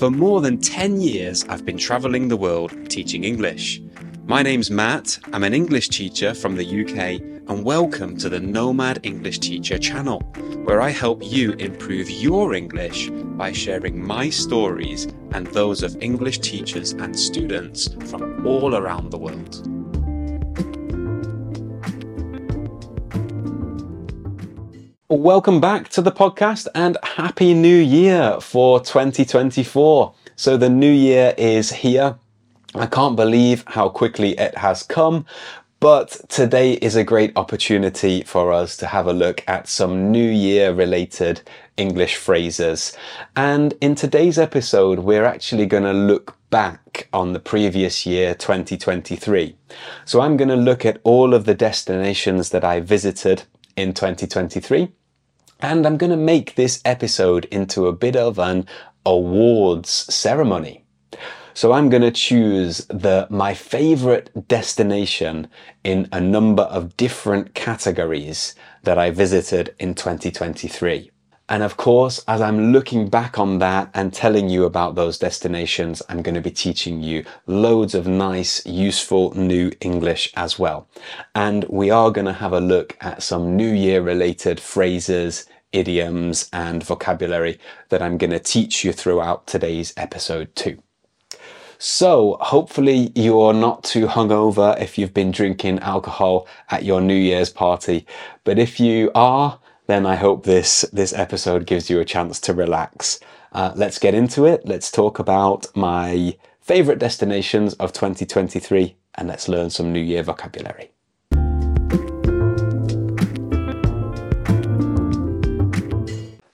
For more than 10 years, I've been travelling the world teaching English. My name's Matt, I'm an English teacher from the UK, and welcome to the Nomad English Teacher channel, where I help you improve your English by sharing my stories and those of English teachers and students from all around the world. Welcome back to the podcast and Happy New Year for 2024. So, the new year is here. I can't believe how quickly it has come, but today is a great opportunity for us to have a look at some New Year related English phrases. And in today's episode, we're actually going to look back on the previous year, 2023. So I'm going to look at all of the destinations that I visited in 2023 and I'm going to make this episode into a bit of an awards ceremony. So I'm going to choose the my favorite destination in a number of different categories that I visited in 2023. And of course, as I'm looking back on that and telling you about those destinations, I'm going to be teaching you loads of nice, useful new English as well. And we are going to have a look at some New Year related phrases, idioms, and vocabulary that I'm going to teach you throughout today's episode too. So, hopefully, you're not too hungover if you've been drinking alcohol at your New Year's party. But if you are, then I hope this, this episode gives you a chance to relax. Uh, let's get into it. Let's talk about my favorite destinations of 2023 and let's learn some New Year vocabulary.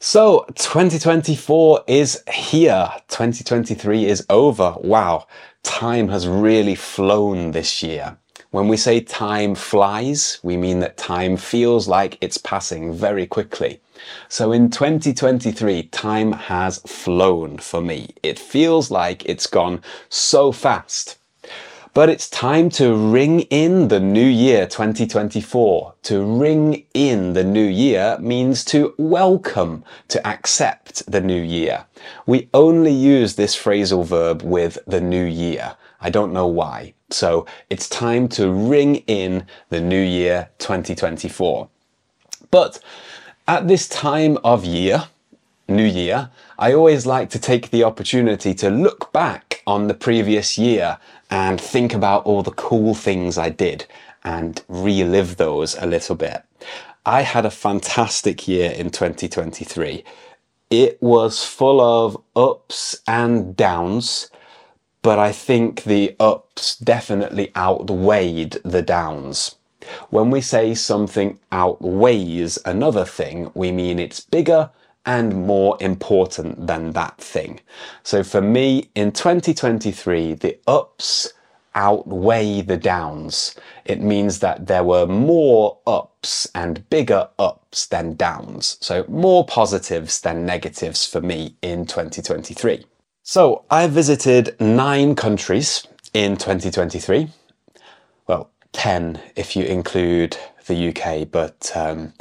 So 2024 is here. 2023 is over. Wow. Time has really flown this year. When we say time flies, we mean that time feels like it's passing very quickly. So in 2023, time has flown for me. It feels like it's gone so fast. But it's time to ring in the new year 2024. To ring in the new year means to welcome, to accept the new year. We only use this phrasal verb with the new year. I don't know why. So it's time to ring in the new year 2024. But at this time of year, new year, I always like to take the opportunity to look back on the previous year and think about all the cool things I did and relive those a little bit. I had a fantastic year in 2023. It was full of ups and downs but I think the ups definitely outweighed the downs. When we say something outweighs another thing, we mean it's bigger and more important than that thing. So for me, in 2023, the ups outweigh the downs. It means that there were more ups and bigger ups than downs. So more positives than negatives for me in 2023. So I visited nine countries in 2023. Well, 10 if you include the UK, but um,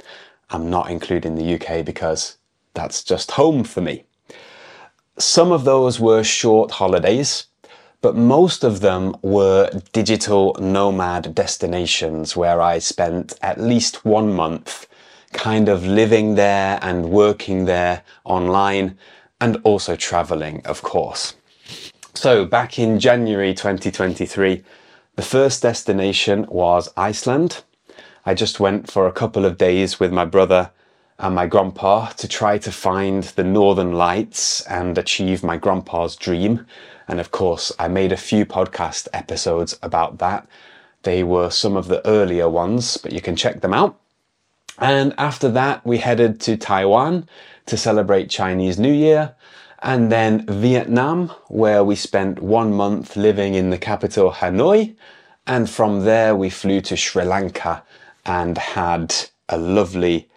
I'm not including the UK because that's just home for me. Some of those were short holidays, but most of them were digital nomad destinations where I spent at least one month kind of living there and working there online and also traveling, of course. So, back in January 2023, the first destination was Iceland. I just went for a couple of days with my brother and my grandpa to try to find the northern lights and achieve my grandpa's dream. And of course, I made a few podcast episodes about that. They were some of the earlier ones, but you can check them out. And after that, we headed to Taiwan to celebrate Chinese New Year, and then Vietnam, where we spent one month living in the capital Hanoi, and from there we flew to Sri Lanka and had a lovely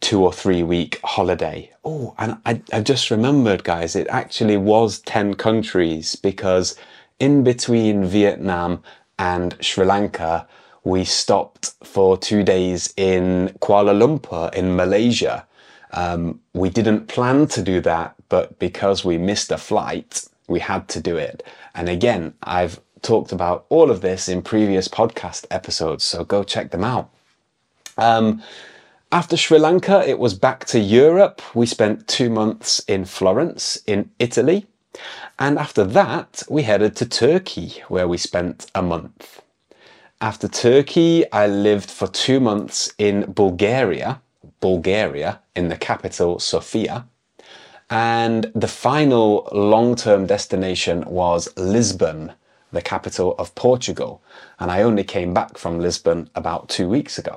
two or three week holiday. Oh, and I, I just remembered, guys, it actually was 10 countries because in between Vietnam and Sri Lanka, we stopped for two days in Kuala Lumpur in Malaysia um, we didn't plan to do that, but because we missed a flight, We had to do it. And again, I've talked about all of this in previous podcast episodes, so go check them out. Um, after Sri Lanka, it was back to Europe. We spent two months in Florence, in Italy. And after that, we headed to Turkey, where we spent a month. After Turkey, I lived for two months in Bulgaria, Bulgaria, in the capital, Sofia. And the final long term destination was Lisbon, the capital of Portugal. And I only came back from Lisbon about two weeks ago.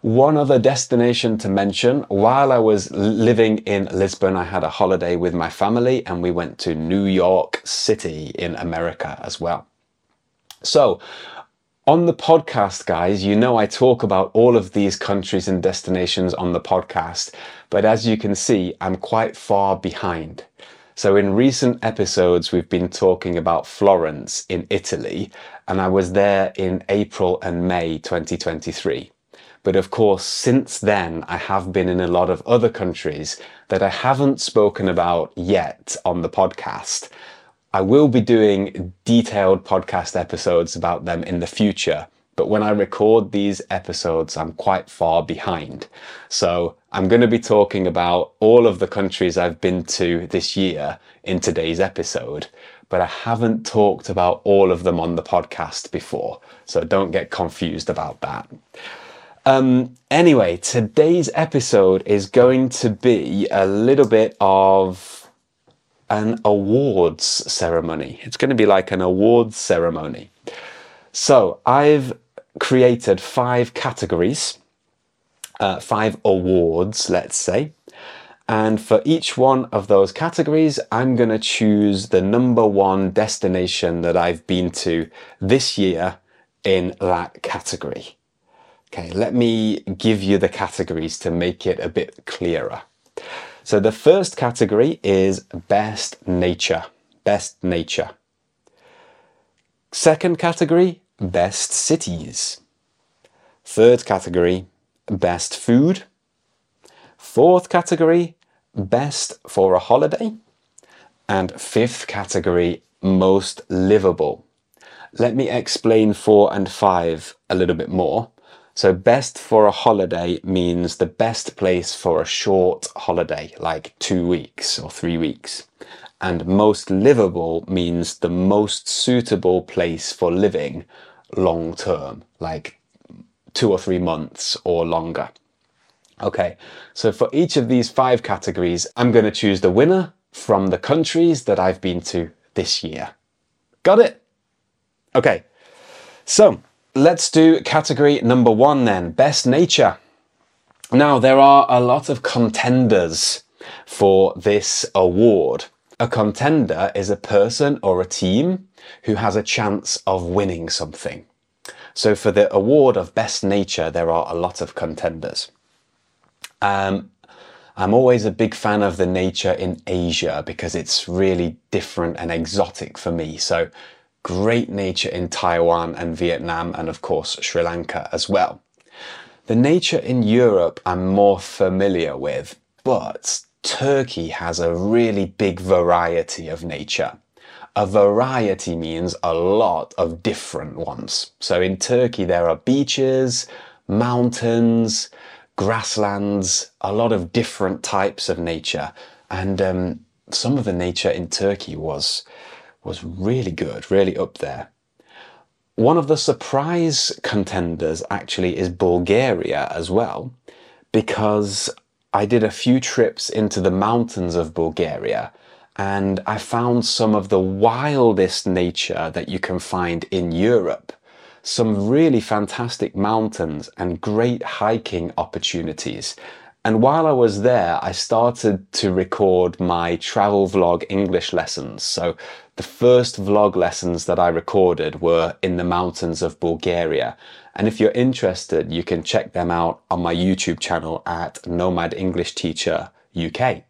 One other destination to mention while I was living in Lisbon, I had a holiday with my family and we went to New York City in America as well. So, on the podcast, guys, you know I talk about all of these countries and destinations on the podcast, but as you can see, I'm quite far behind. So, in recent episodes, we've been talking about Florence in Italy, and I was there in April and May 2023. But of course, since then, I have been in a lot of other countries that I haven't spoken about yet on the podcast. I will be doing detailed podcast episodes about them in the future, but when I record these episodes, I'm quite far behind. So I'm going to be talking about all of the countries I've been to this year in today's episode, but I haven't talked about all of them on the podcast before. So don't get confused about that. Um, anyway, today's episode is going to be a little bit of an awards ceremony. It's going to be like an awards ceremony. So I've created five categories, uh, five awards, let's say. And for each one of those categories, I'm going to choose the number one destination that I've been to this year in that category. Okay, let me give you the categories to make it a bit clearer. So the first category is best nature, best nature. Second category, best cities. Third category, best food. Fourth category, best for a holiday. And fifth category, most livable. Let me explain four and five a little bit more. So best for a holiday means the best place for a short holiday, like two weeks or three weeks. And most livable means the most suitable place for living long term, like two or three months or longer. Okay, so for each of these five categories, I'm going to choose the winner from the countries that I've been to this year. Got it? Okay, so Let's do category number one then, best nature. Now, there are a lot of contenders for this award. A contender is a person or a team who has a chance of winning something. So for the award of best nature, there are a lot of contenders. Um, I'm always a big fan of the nature in Asia because it's really different and exotic for me. So great nature in Taiwan and Vietnam, and of course Sri Lanka as well. The nature in Europe I'm more familiar with, but Turkey has a really big variety of nature. A variety means a lot of different ones. So in Turkey there are beaches, mountains, grasslands, a lot of different types of nature. And um, some of the nature in Turkey was was really good, really up there. One of the surprise contenders actually is Bulgaria as well, because I did a few trips into the mountains of Bulgaria and I found some of the wildest nature that you can find in Europe. Some really fantastic mountains and great hiking opportunities. And while I was there, I started to record my travel vlog English lessons. So the first vlog lessons that I recorded were in the mountains of Bulgaria. And if you're interested, you can check them out on my YouTube channel at Nomad English Teacher UK.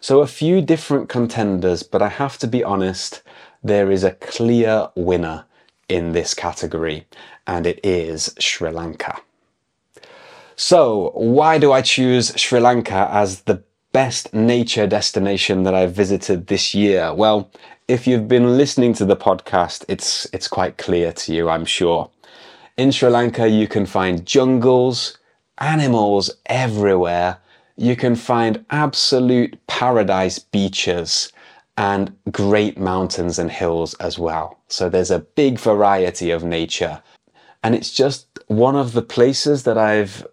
So a few different contenders, but I have to be honest, there is a clear winner in this category, and it is Sri Lanka. So, why do I choose Sri Lanka as the best nature destination that I've visited this year. Well, if you've been listening to the podcast, it's it's quite clear to you, I'm sure. In Sri Lanka, you can find jungles, animals everywhere. You can find absolute paradise beaches and great mountains and hills as well. So there's a big variety of nature. And it's just one of the places that I've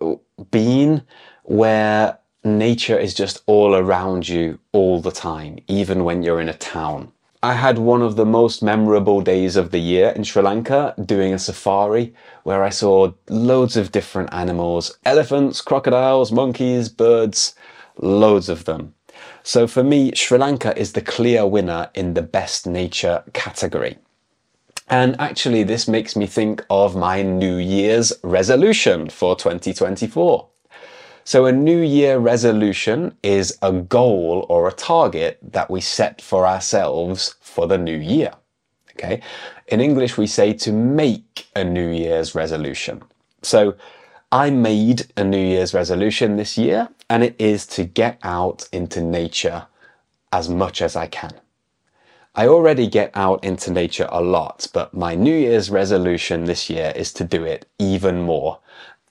been where nature is just all around you all the time, even when you're in a town. I had one of the most memorable days of the year in Sri Lanka doing a safari where I saw loads of different animals elephants, crocodiles, monkeys, birds, loads of them. So for me, Sri Lanka is the clear winner in the best nature category. And actually, this makes me think of my New Year's resolution for 2024. So a New Year resolution is a goal or a target that we set for ourselves for the new year. Okay. In English, we say to make a New Year's resolution. So I made a New Year's resolution this year and it is to get out into nature as much as I can. I already get out into nature a lot, but my New Year's resolution this year is to do it even more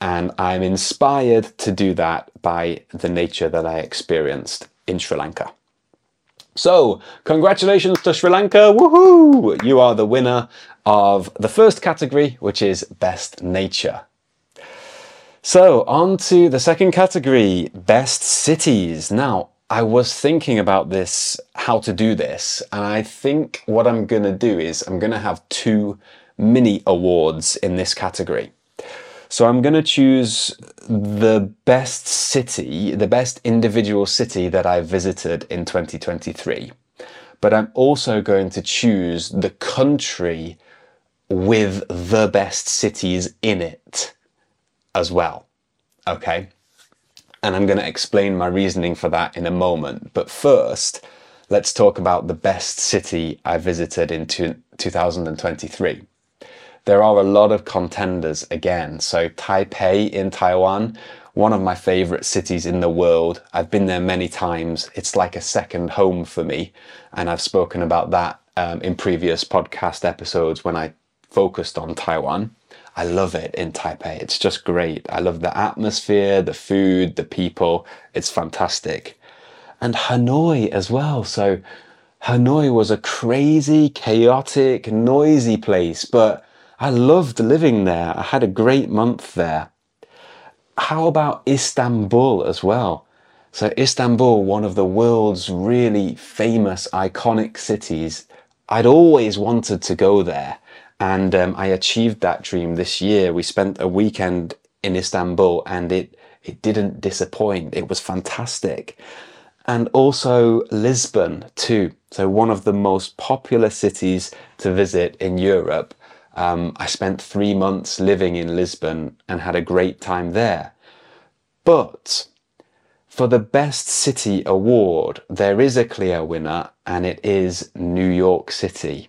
and I'm inspired to do that by the nature that I experienced in Sri Lanka. So, congratulations to Sri Lanka, woohoo! You are the winner of the first category, which is Best Nature. So, on to the second category, Best Cities. Now, I was thinking about this, how to do this, and I think what I'm going to do is I'm going to have two mini awards in this category. So I'm going to choose the best city, the best individual city that I visited in 2023. But I'm also going to choose the country with the best cities in it as well. Okay. And I'm going to explain my reasoning for that in a moment. But first, let's talk about the best city I visited in 2023 there are a lot of contenders again. So Taipei in Taiwan, one of my favorite cities in the world. I've been there many times. It's like a second home for me. And I've spoken about that um, in previous podcast episodes when I focused on Taiwan. I love it in Taipei. It's just great. I love the atmosphere, the food, the people. It's fantastic. And Hanoi as well. So Hanoi was a crazy, chaotic, noisy place, but I loved living there. I had a great month there. How about Istanbul as well? So, Istanbul, one of the world's really famous, iconic cities. I'd always wanted to go there. And um, I achieved that dream this year. We spent a weekend in Istanbul and it, it didn't disappoint. It was fantastic. And also Lisbon, too. So, one of the most popular cities to visit in Europe. Um, I spent three months living in Lisbon and had a great time there. But for the Best City Award, there is a clear winner, and it is New York City.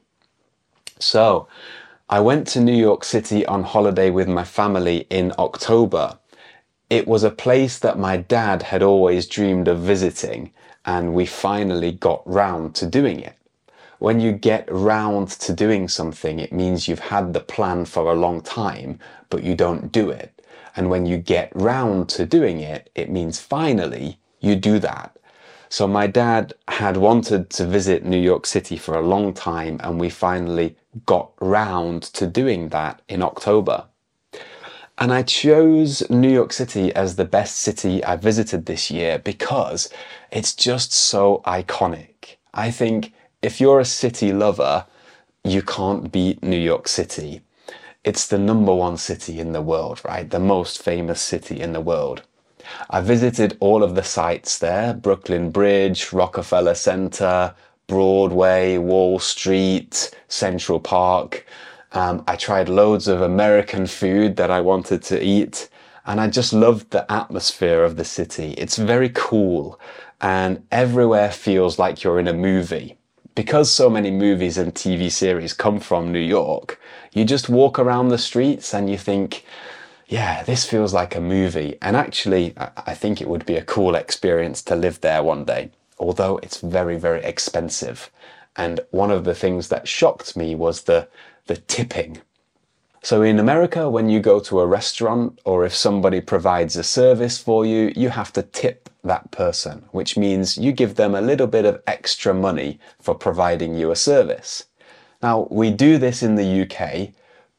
So, I went to New York City on holiday with my family in October. It was a place that my dad had always dreamed of visiting, and we finally got round to doing it when you get round to doing something, it means you've had the plan for a long time, but you don't do it. And when you get round to doing it, it means finally you do that. So my dad had wanted to visit New York City for a long time, and we finally got round to doing that in October. And I chose New York City as the best city I visited this year because it's just so iconic. I think if you're a city lover, you can't beat New York City. It's the number one city in the world, right? The most famous city in the world. I visited all of the sites there Brooklyn Bridge, Rockefeller Center, Broadway, Wall Street, Central Park. Um, I tried loads of American food that I wanted to eat, and I just loved the atmosphere of the city. It's very cool, and everywhere feels like you're in a movie because so many movies and TV series come from New York, you just walk around the streets and you think, yeah, this feels like a movie. And actually, I think it would be a cool experience to live there one day, although it's very, very expensive. And one of the things that shocked me was the, the tipping. So in America, when you go to a restaurant or if somebody provides a service for you, you have to tip that person, which means you give them a little bit of extra money for providing you a service. Now, we do this in the UK,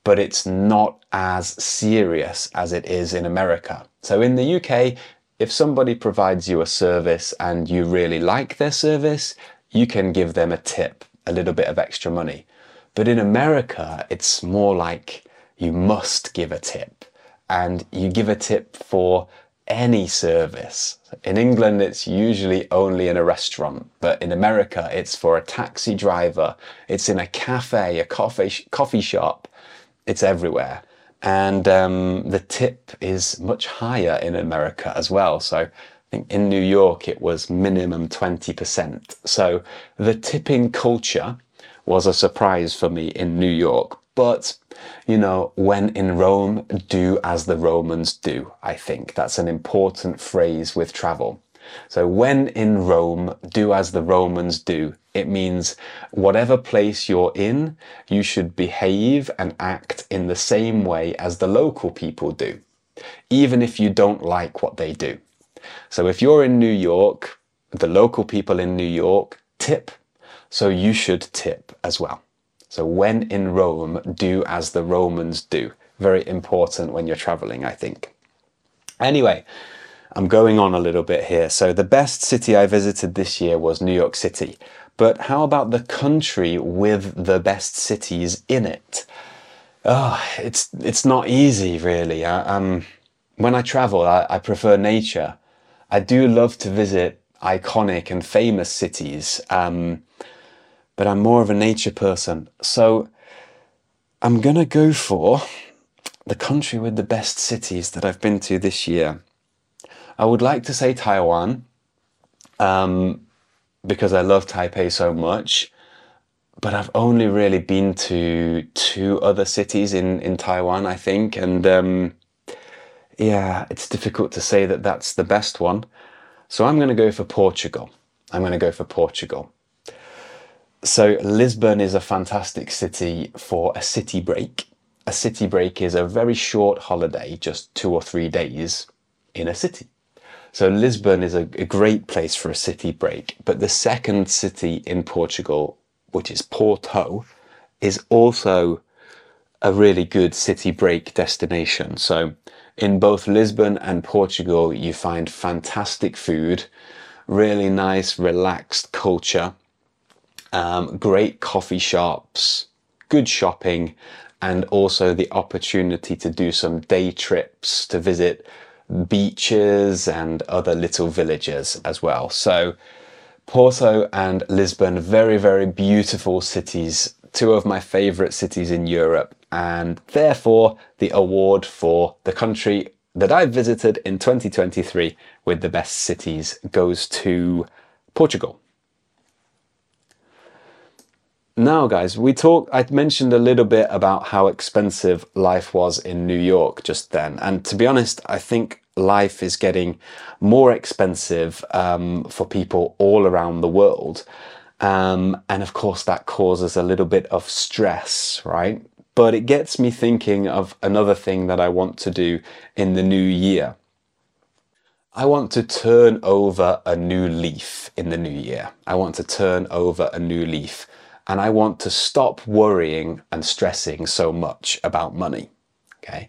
but it's not as serious as it is in America. So in the UK, if somebody provides you a service and you really like their service, you can give them a tip, a little bit of extra money. But in America, it's more like you must give a tip and you give a tip for any service. In England, it's usually only in a restaurant, but in America, it's for a taxi driver, it's in a cafe, a coffee, coffee shop, it's everywhere. And um, the tip is much higher in America as well. So I think in New York, it was minimum 20%. So the tipping culture was a surprise for me in New York. But, you know, when in Rome, do as the Romans do, I think. That's an important phrase with travel. So when in Rome, do as the Romans do. It means whatever place you're in, you should behave and act in the same way as the local people do, even if you don't like what they do. So if you're in New York, the local people in New York tip, so you should tip as well. So when in Rome, do as the Romans do. Very important when you're traveling, I think. Anyway, I'm going on a little bit here. So the best city I visited this year was New York City. But how about the country with the best cities in it? Oh, it's it's not easy really. I, um, when I travel, I, I prefer nature. I do love to visit iconic and famous cities. Um, but I'm more of a nature person. So I'm going to go for the country with the best cities that I've been to this year. I would like to say Taiwan um, because I love Taipei so much. But I've only really been to two other cities in, in Taiwan, I think. And um, yeah, it's difficult to say that that's the best one. So I'm going to go for Portugal. I'm going to go for Portugal. So Lisbon is a fantastic city for a city break. A city break is a very short holiday, just two or three days in a city. So Lisbon is a, a, great place for a city break. But the second city in Portugal, which is Porto, is also a really good city break destination. So in both Lisbon and Portugal, you find fantastic food, really nice, relaxed culture um, great coffee shops, good shopping, and also the opportunity to do some day trips to visit beaches and other little villages as well. So Porto and Lisbon, very, very beautiful cities, two of my favorite cities in Europe, and therefore the award for the country that I visited in 2023 with the best cities goes to Portugal. Now, guys, we talked, I mentioned a little bit about how expensive life was in New York just then. And to be honest, I think life is getting more expensive um, for people all around the world. Um, and of course, that causes a little bit of stress, right? But it gets me thinking of another thing that I want to do in the new year. I want to turn over a new leaf in the new year. I want to turn over a new leaf and I want to stop worrying and stressing so much about money. Okay.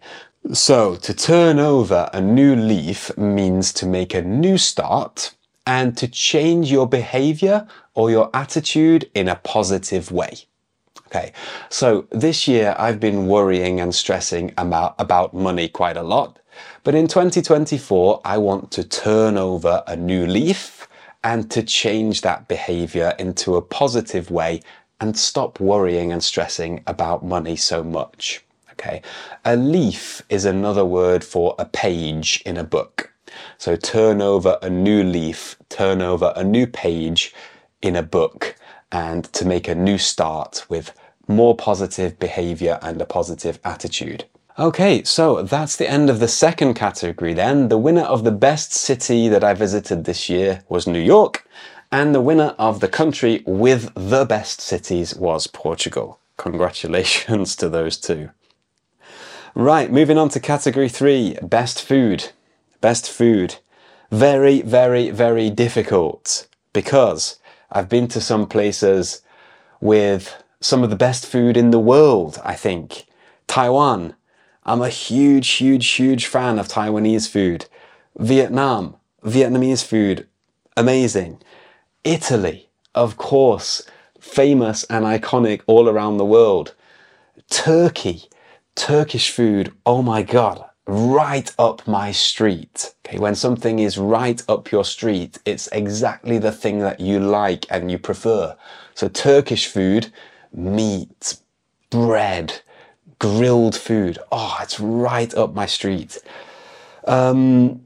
So to turn over a new leaf means to make a new start and to change your behavior or your attitude in a positive way. Okay. So this year I've been worrying and stressing about, about money quite a lot. But in 2024, I want to turn over a new leaf and to change that behavior into a positive way and stop worrying and stressing about money so much. Okay. A leaf is another word for a page in a book. So turn over a new leaf, turn over a new page in a book and to make a new start with more positive behavior and a positive attitude. Okay, so that's the end of the second category then. The winner of the best city that I visited this year was New York, and the winner of the country with the best cities was Portugal. Congratulations to those two. Right, moving on to category three best food. Best food. Very, very, very difficult because I've been to some places with some of the best food in the world, I think. Taiwan. I'm a huge, huge, huge fan of Taiwanese food. Vietnam. Vietnamese food. Amazing. Italy. Of course. Famous and iconic all around the world. Turkey. Turkish food. Oh my God right up my street. Okay, when something is right up your street, it's exactly the thing that you like and you prefer. So Turkish food, meat, bread, grilled food. Oh, it's right up my street. Um,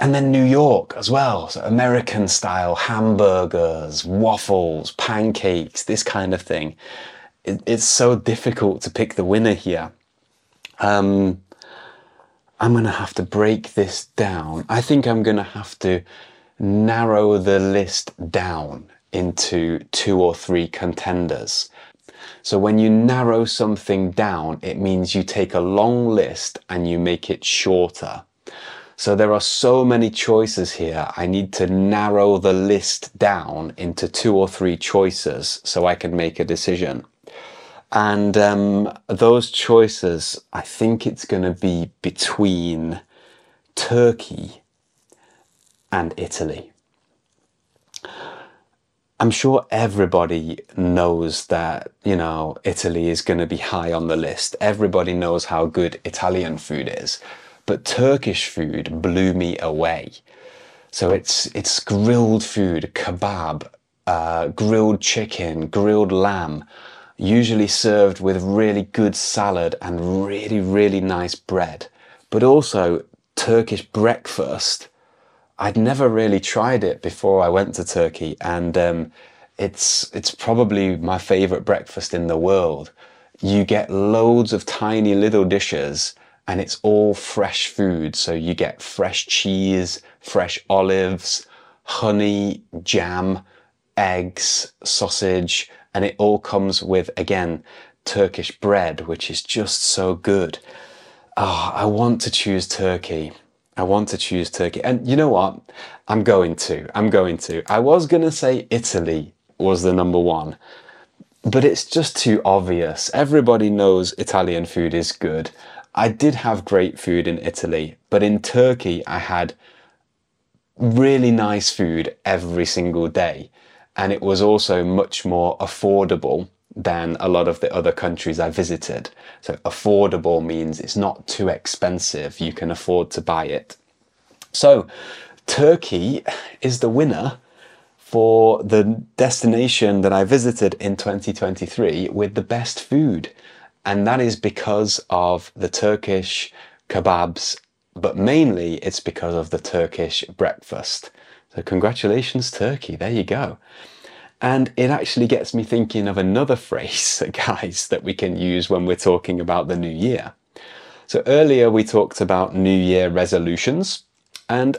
and then New York as well. So American style hamburgers, waffles, pancakes, this kind of thing. It, it's so difficult to pick the winner here. Um, I'm going to have to break this down. I think I'm going to have to narrow the list down into two or three contenders. So when you narrow something down, it means you take a long list and you make it shorter. So there are so many choices here. I need to narrow the list down into two or three choices so I can make a decision. And um, those choices, I think it's going to be between Turkey and Italy. I'm sure everybody knows that, you know, Italy is going to be high on the list. Everybody knows how good Italian food is. But Turkish food blew me away. So it's, it's grilled food, kebab, uh, grilled chicken, grilled lamb usually served with really good salad and really, really nice bread. But also Turkish breakfast. I'd never really tried it before I went to Turkey, and um, it's it's probably my favorite breakfast in the world. You get loads of tiny little dishes, and it's all fresh food. So you get fresh cheese, fresh olives, honey, jam, eggs, sausage, and it all comes with, again, Turkish bread, which is just so good. Oh, I want to choose Turkey. I want to choose Turkey. And you know what? I'm going to. I'm going to. I was going to say Italy was the number one, but it's just too obvious. Everybody knows Italian food is good. I did have great food in Italy, but in Turkey, I had really nice food every single day and it was also much more affordable than a lot of the other countries I visited. So affordable means it's not too expensive, you can afford to buy it. So Turkey is the winner for the destination that I visited in 2023 with the best food. And that is because of the Turkish kebabs, but mainly it's because of the Turkish breakfast. So congratulations, Turkey. There you go. And it actually gets me thinking of another phrase, guys, that we can use when we're talking about the new year. So earlier we talked about New Year resolutions, and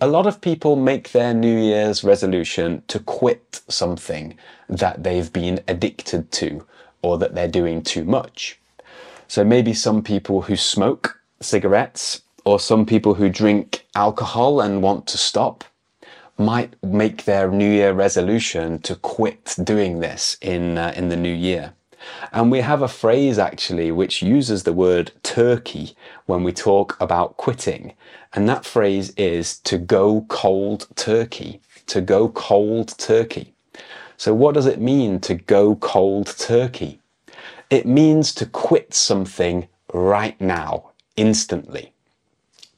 a lot of people make their New Year's resolution to quit something that they've been addicted to or that they're doing too much. So maybe some people who smoke cigarettes or some people who drink alcohol and want to stop might make their New Year resolution to quit doing this in, uh, in the new year. And we have a phrase actually which uses the word turkey when we talk about quitting. And that phrase is to go cold turkey. To go cold turkey. So, what does it mean to go cold turkey? It means to quit something right now, instantly.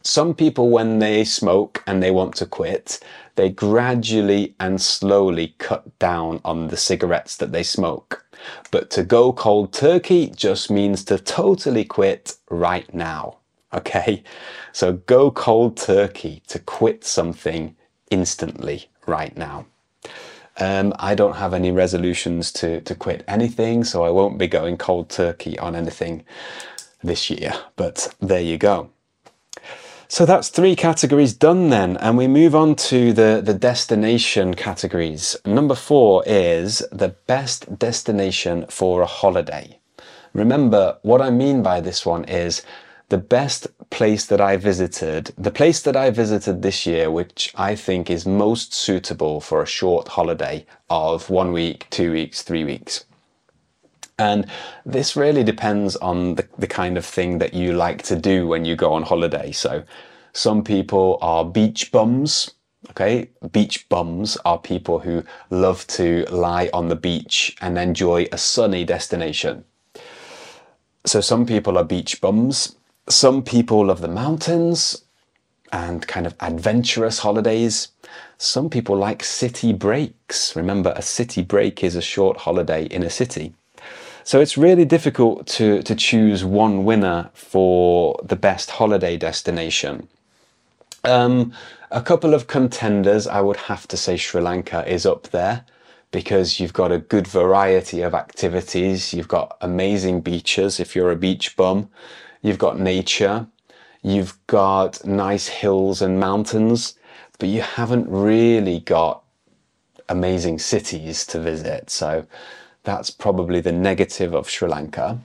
Some people, when they smoke and they want to quit, they gradually and slowly cut down on the cigarettes that they smoke. But to go cold turkey just means to totally quit right now. Okay? So go cold turkey to quit something instantly right now. Um, I don't have any resolutions to, to quit anything, so I won't be going cold turkey on anything this year. But there you go. So that's three categories done then, and we move on to the, the destination categories. Number four is the best destination for a holiday. Remember, what I mean by this one is the best place that I visited, the place that I visited this year, which I think is most suitable for a short holiday of one week, two weeks, three weeks. And this really depends on the, the kind of thing that you like to do when you go on holiday. So some people are beach bums. Okay, beach bums are people who love to lie on the beach and enjoy a sunny destination. So some people are beach bums some people love the mountains and kind of adventurous holidays. Some people like city breaks. Remember, a city break is a short holiday in a city. So it's really difficult to, to choose one winner for the best holiday destination. Um, a couple of contenders, I would have to say Sri Lanka is up there because you've got a good variety of activities. You've got amazing beaches if you're a beach bum you've got nature, you've got nice hills and mountains, but you haven't really got amazing cities to visit. So that's probably the negative of Sri Lanka.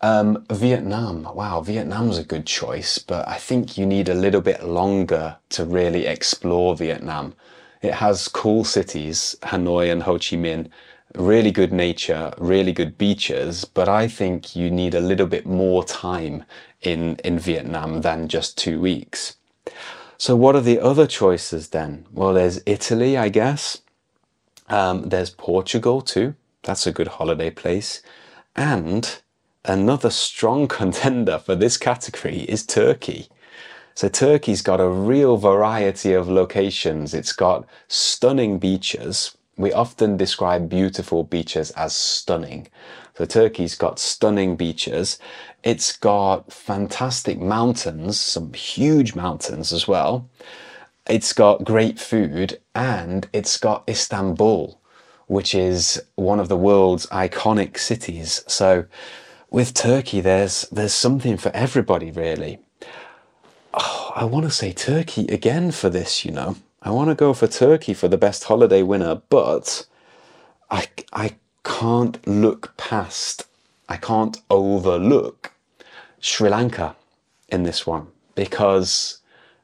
Um, Vietnam, wow, Vietnam's a good choice, but I think you need a little bit longer to really explore Vietnam. It has cool cities, Hanoi and Ho Chi Minh, really good nature, really good beaches, but I think you need a little bit more time in, in Vietnam than just two weeks. So what are the other choices then? Well, there's Italy, I guess. Um, there's Portugal too. That's a good holiday place. And another strong contender for this category is Turkey. So Turkey's got a real variety of locations. It's got stunning beaches, we often describe beautiful beaches as stunning. So Turkey's got stunning beaches. It's got fantastic mountains, some huge mountains as well. It's got great food and it's got Istanbul, which is one of the world's iconic cities. So with Turkey, there's, there's something for everybody really. Oh, I want to say Turkey again for this, you know. I want to go for Turkey for the best holiday winner, but I, I can't look past, I can't overlook Sri Lanka in this one because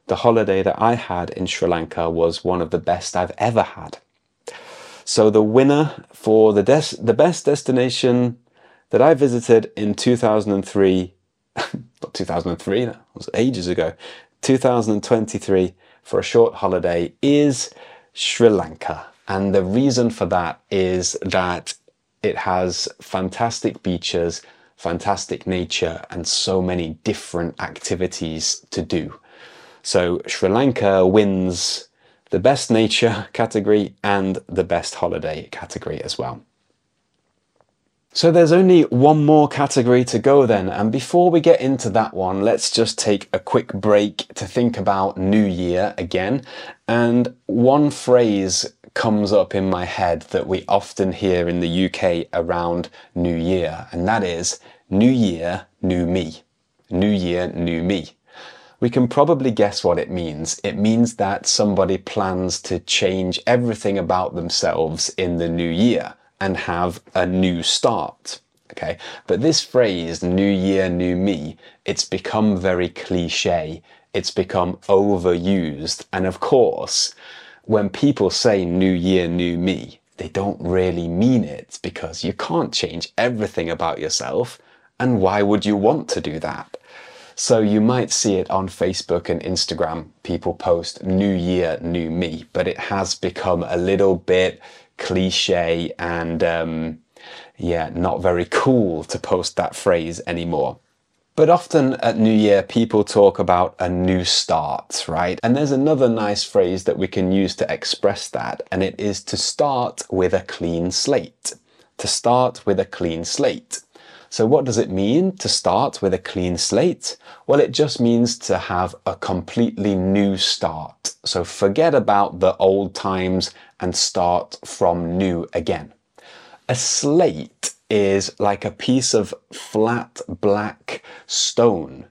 the holiday that I had in Sri Lanka was one of the best I've ever had. So the winner for the, des- the best destination that I visited in 2003, not 2003, that was ages ago, 2023 for a short holiday is Sri Lanka. And the reason for that is that it has fantastic beaches, fantastic nature, and so many different activities to do. So Sri Lanka wins the best nature category and the best holiday category as well. So there's only one more category to go then, and before we get into that one, let's just take a quick break to think about New Year again. And one phrase comes up in my head that we often hear in the UK around New Year, and that is New Year, New Me. New Year, New Me. We can probably guess what it means. It means that somebody plans to change everything about themselves in the new year and have a new start. Okay, but this phrase, new year, new me, it's become very cliche. It's become overused. And of course, when people say new year, new me, they don't really mean it because you can't change everything about yourself. And why would you want to do that? So you might see it on Facebook and Instagram. People post new year, new me, but it has become a little bit cliche and um, yeah, not very cool to post that phrase anymore. But often at New Year, people talk about a new start, right? And there's another nice phrase that we can use to express that, and it is to start with a clean slate. To start with a clean slate. So what does it mean to start with a clean slate? Well, it just means to have a completely new start. So forget about the old times and start from new again. A slate is like a piece of flat black stone.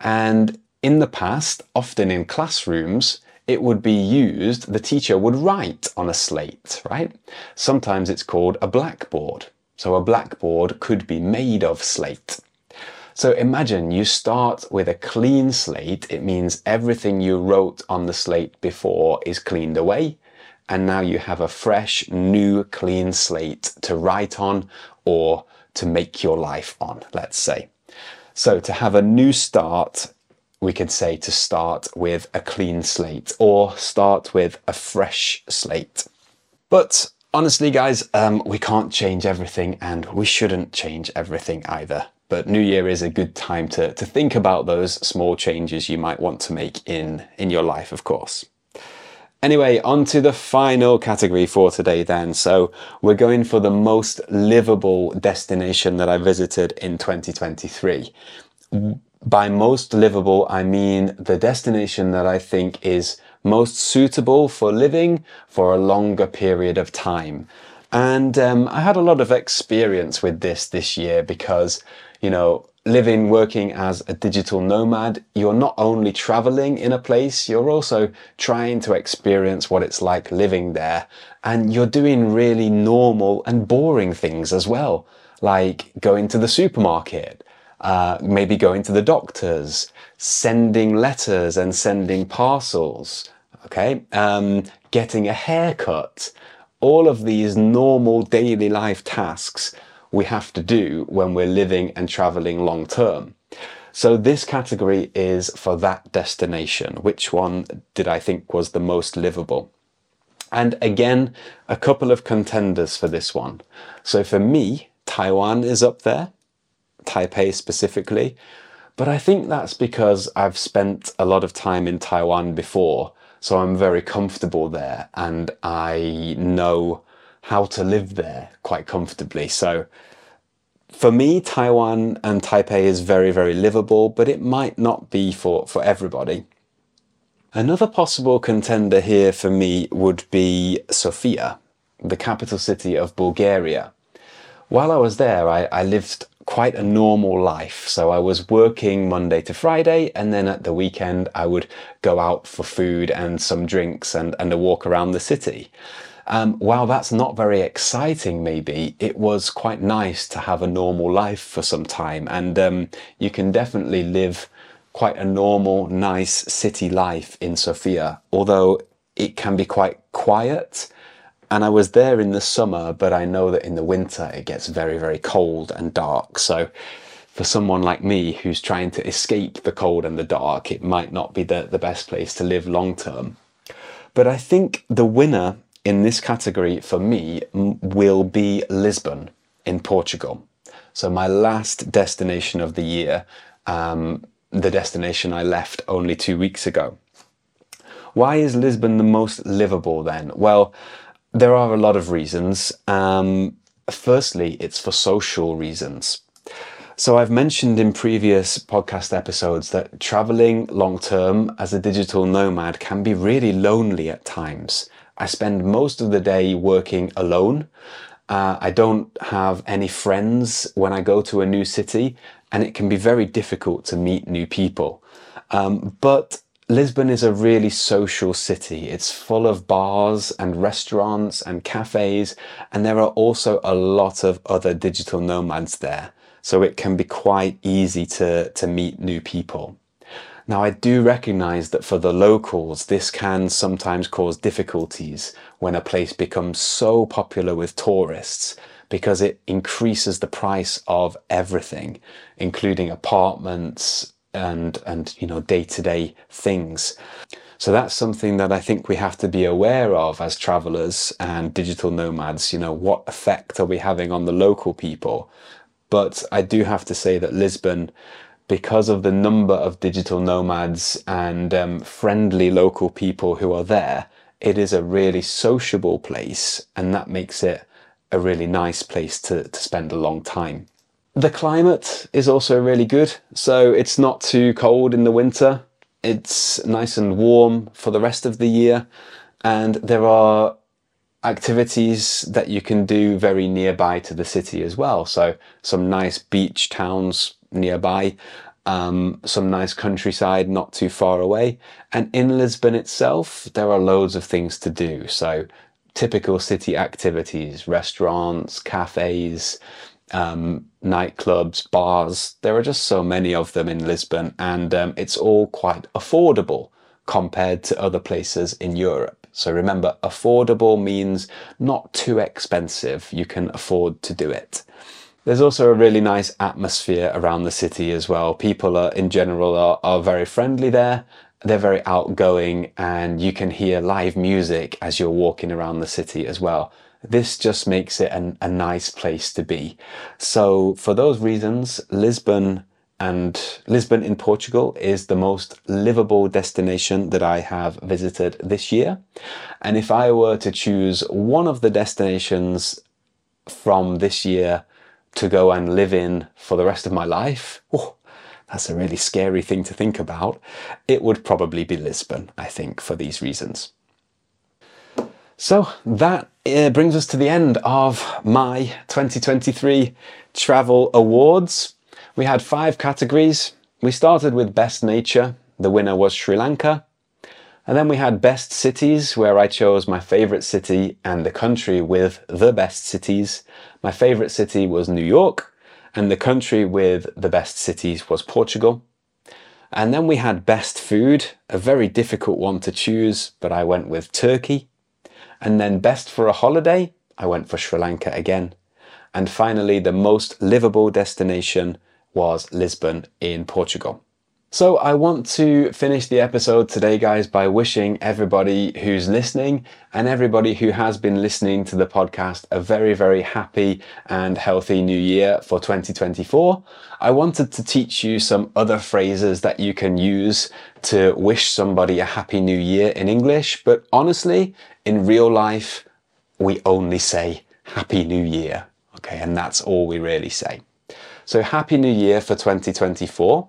And in the past, often in classrooms, it would be used, the teacher would write on a slate, right? Sometimes it's called a blackboard. So a blackboard could be made of slate. So imagine you start with a clean slate. It means everything you wrote on the slate before is cleaned away and now you have a fresh, new, clean slate to write on or to make your life on, let's say. So to have a new start, we could say to start with a clean slate or start with a fresh slate. But honestly, guys, um, we can't change everything and we shouldn't change everything either. But New Year is a good time to, to think about those small changes you might want to make in, in your life, of course. Anyway, on to the final category for today then. So we're going for the most livable destination that I visited in 2023. By most livable, I mean the destination that I think is most suitable for living for a longer period of time. And um, I had a lot of experience with this this year because, you know, living, working as a digital nomad, you're not only traveling in a place, you're also trying to experience what it's like living there. And you're doing really normal and boring things as well, like going to the supermarket, uh, maybe going to the doctors, sending letters and sending parcels, okay, um, getting a haircut. All of these normal daily life tasks we have to do when we're living and traveling long term. So this category is for that destination. Which one did I think was the most livable? And again, a couple of contenders for this one. So for me, Taiwan is up there, Taipei specifically. But I think that's because I've spent a lot of time in Taiwan before. So I'm very comfortable there and I know how to live there quite comfortably. So for me, Taiwan and Taipei is very, very livable, but it might not be for, for everybody. Another possible contender here for me would be Sofia, the capital city of Bulgaria. While I was there, I, I lived quite a normal life. So I was working Monday to Friday, and then at the weekend, I would go out for food and some drinks and, and a walk around the city. Um, while that's not very exciting, maybe, it was quite nice to have a normal life for some time. And um, you can definitely live quite a normal, nice city life in Sofia, although it can be quite quiet. And I was there in the summer, but I know that in the winter it gets very, very cold and dark. So for someone like me who's trying to escape the cold and the dark, it might not be the, the best place to live long term. But I think the winner in this category for me will be Lisbon in Portugal. So my last destination of the year, um, the destination I left only two weeks ago. Why is Lisbon the most livable then? Well, there are a lot of reasons. Um, firstly, it's for social reasons. So I've mentioned in previous podcast episodes that traveling long term as a digital nomad can be really lonely at times. I spend most of the day working alone. Uh, I don't have any friends when I go to a new city, and it can be very difficult to meet new people. Um, but Lisbon is a really social city. It's full of bars and restaurants and cafes, and there are also a lot of other digital nomads there. So it can be quite easy to, to meet new people. Now, I do recognize that for the locals, this can sometimes cause difficulties when a place becomes so popular with tourists because it increases the price of everything, including apartments and, and you know, day to day things. So that's something that I think we have to be aware of as travelers and digital nomads. You know, what effect are we having on the local people? But I do have to say that Lisbon because of the number of digital nomads and um, friendly local people who are there, it is a really sociable place, and that makes it a really nice place to, to spend a long time. The climate is also really good, so it's not too cold in the winter. It's nice and warm for the rest of the year, and there are activities that you can do very nearby to the city as well. So some nice beach towns nearby, um, some nice countryside not too far away. And in Lisbon itself, there are loads of things to do. So typical city activities, restaurants, cafes, um, nightclubs, bars. There are just so many of them in Lisbon, and um, it's all quite affordable compared to other places in Europe. So remember, affordable means not too expensive. You can afford to do it. There's also a really nice atmosphere around the city as well. People are, in general are, are very friendly there. They're very outgoing and you can hear live music as you're walking around the city as well. This just makes it an, a nice place to be. So for those reasons, Lisbon and Lisbon in Portugal is the most livable destination that I have visited this year. And if I were to choose one of the destinations from this year to go and live in for the rest of my life, oh, that's a really scary thing to think about. It would probably be Lisbon, I think, for these reasons. So that uh, brings us to the end of my 2023 Travel Awards. We had five categories. We started with Best Nature. The winner was Sri Lanka. And then we had Best Cities, where I chose my favourite city and the country with the best cities. My favourite city was New York, and the country with the best cities was Portugal. And then we had Best Food, a very difficult one to choose, but I went with Turkey. And then Best for a Holiday, I went for Sri Lanka again. And finally, the most livable destination was Lisbon in Portugal. So I want to finish the episode today, guys, by wishing everybody who's listening and everybody who has been listening to the podcast a very, very happy and healthy new year for 2024. I wanted to teach you some other phrases that you can use to wish somebody a happy new year in English. But honestly, in real life, we only say happy new year. Okay. And that's all we really say. So happy new year for 2024.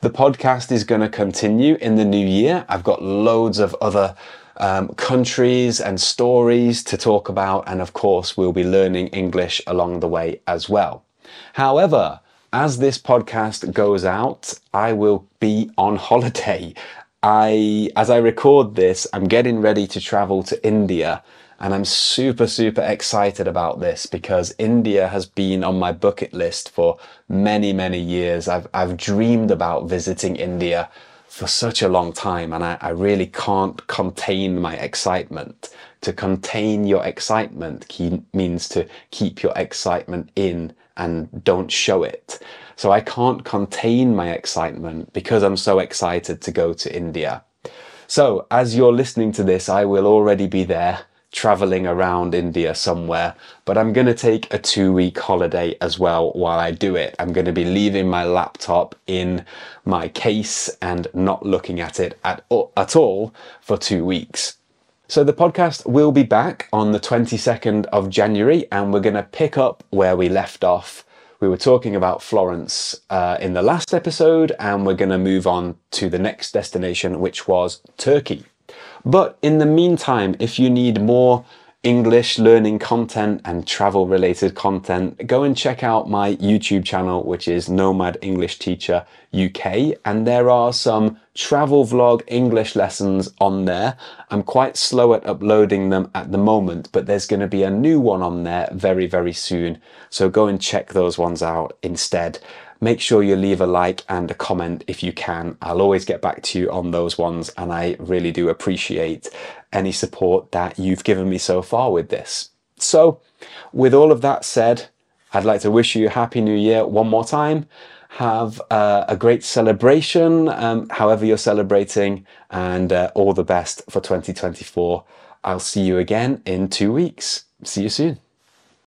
The podcast is going to continue in the new year. I've got loads of other um, countries and stories to talk about. And of course, we'll be learning English along the way as well. However, as this podcast goes out, I will be on holiday. I, as I record this, I'm getting ready to travel to India and I'm super, super excited about this because India has been on my bucket list for many, many years. I've, I've dreamed about visiting India for such a long time and I, I really can't contain my excitement. To contain your excitement key, means to keep your excitement in and don't show it. So I can't contain my excitement because I'm so excited to go to India. So as you're listening to this, I will already be there traveling around India somewhere, but I'm going to take a two week holiday as well while I do it. I'm going to be leaving my laptop in my case and not looking at it at, at all for two weeks. So the podcast will be back on the 22nd of January and we're going to pick up where we left off. We were talking about Florence uh, in the last episode and we're going to move on to the next destination, which was Turkey. But in the meantime, if you need more English learning content and travel related content, go and check out my YouTube channel, which is Nomad English Teacher UK. And there are some travel vlog English lessons on there. I'm quite slow at uploading them at the moment, but there's going to be a new one on there very, very soon. So go and check those ones out instead make sure you leave a like and a comment if you can. I'll always get back to you on those ones, and I really do appreciate any support that you've given me so far with this. So, with all of that said, I'd like to wish you a happy new year one more time. Have uh, a great celebration, um, however you're celebrating, and uh, all the best for 2024. I'll see you again in two weeks. See you soon.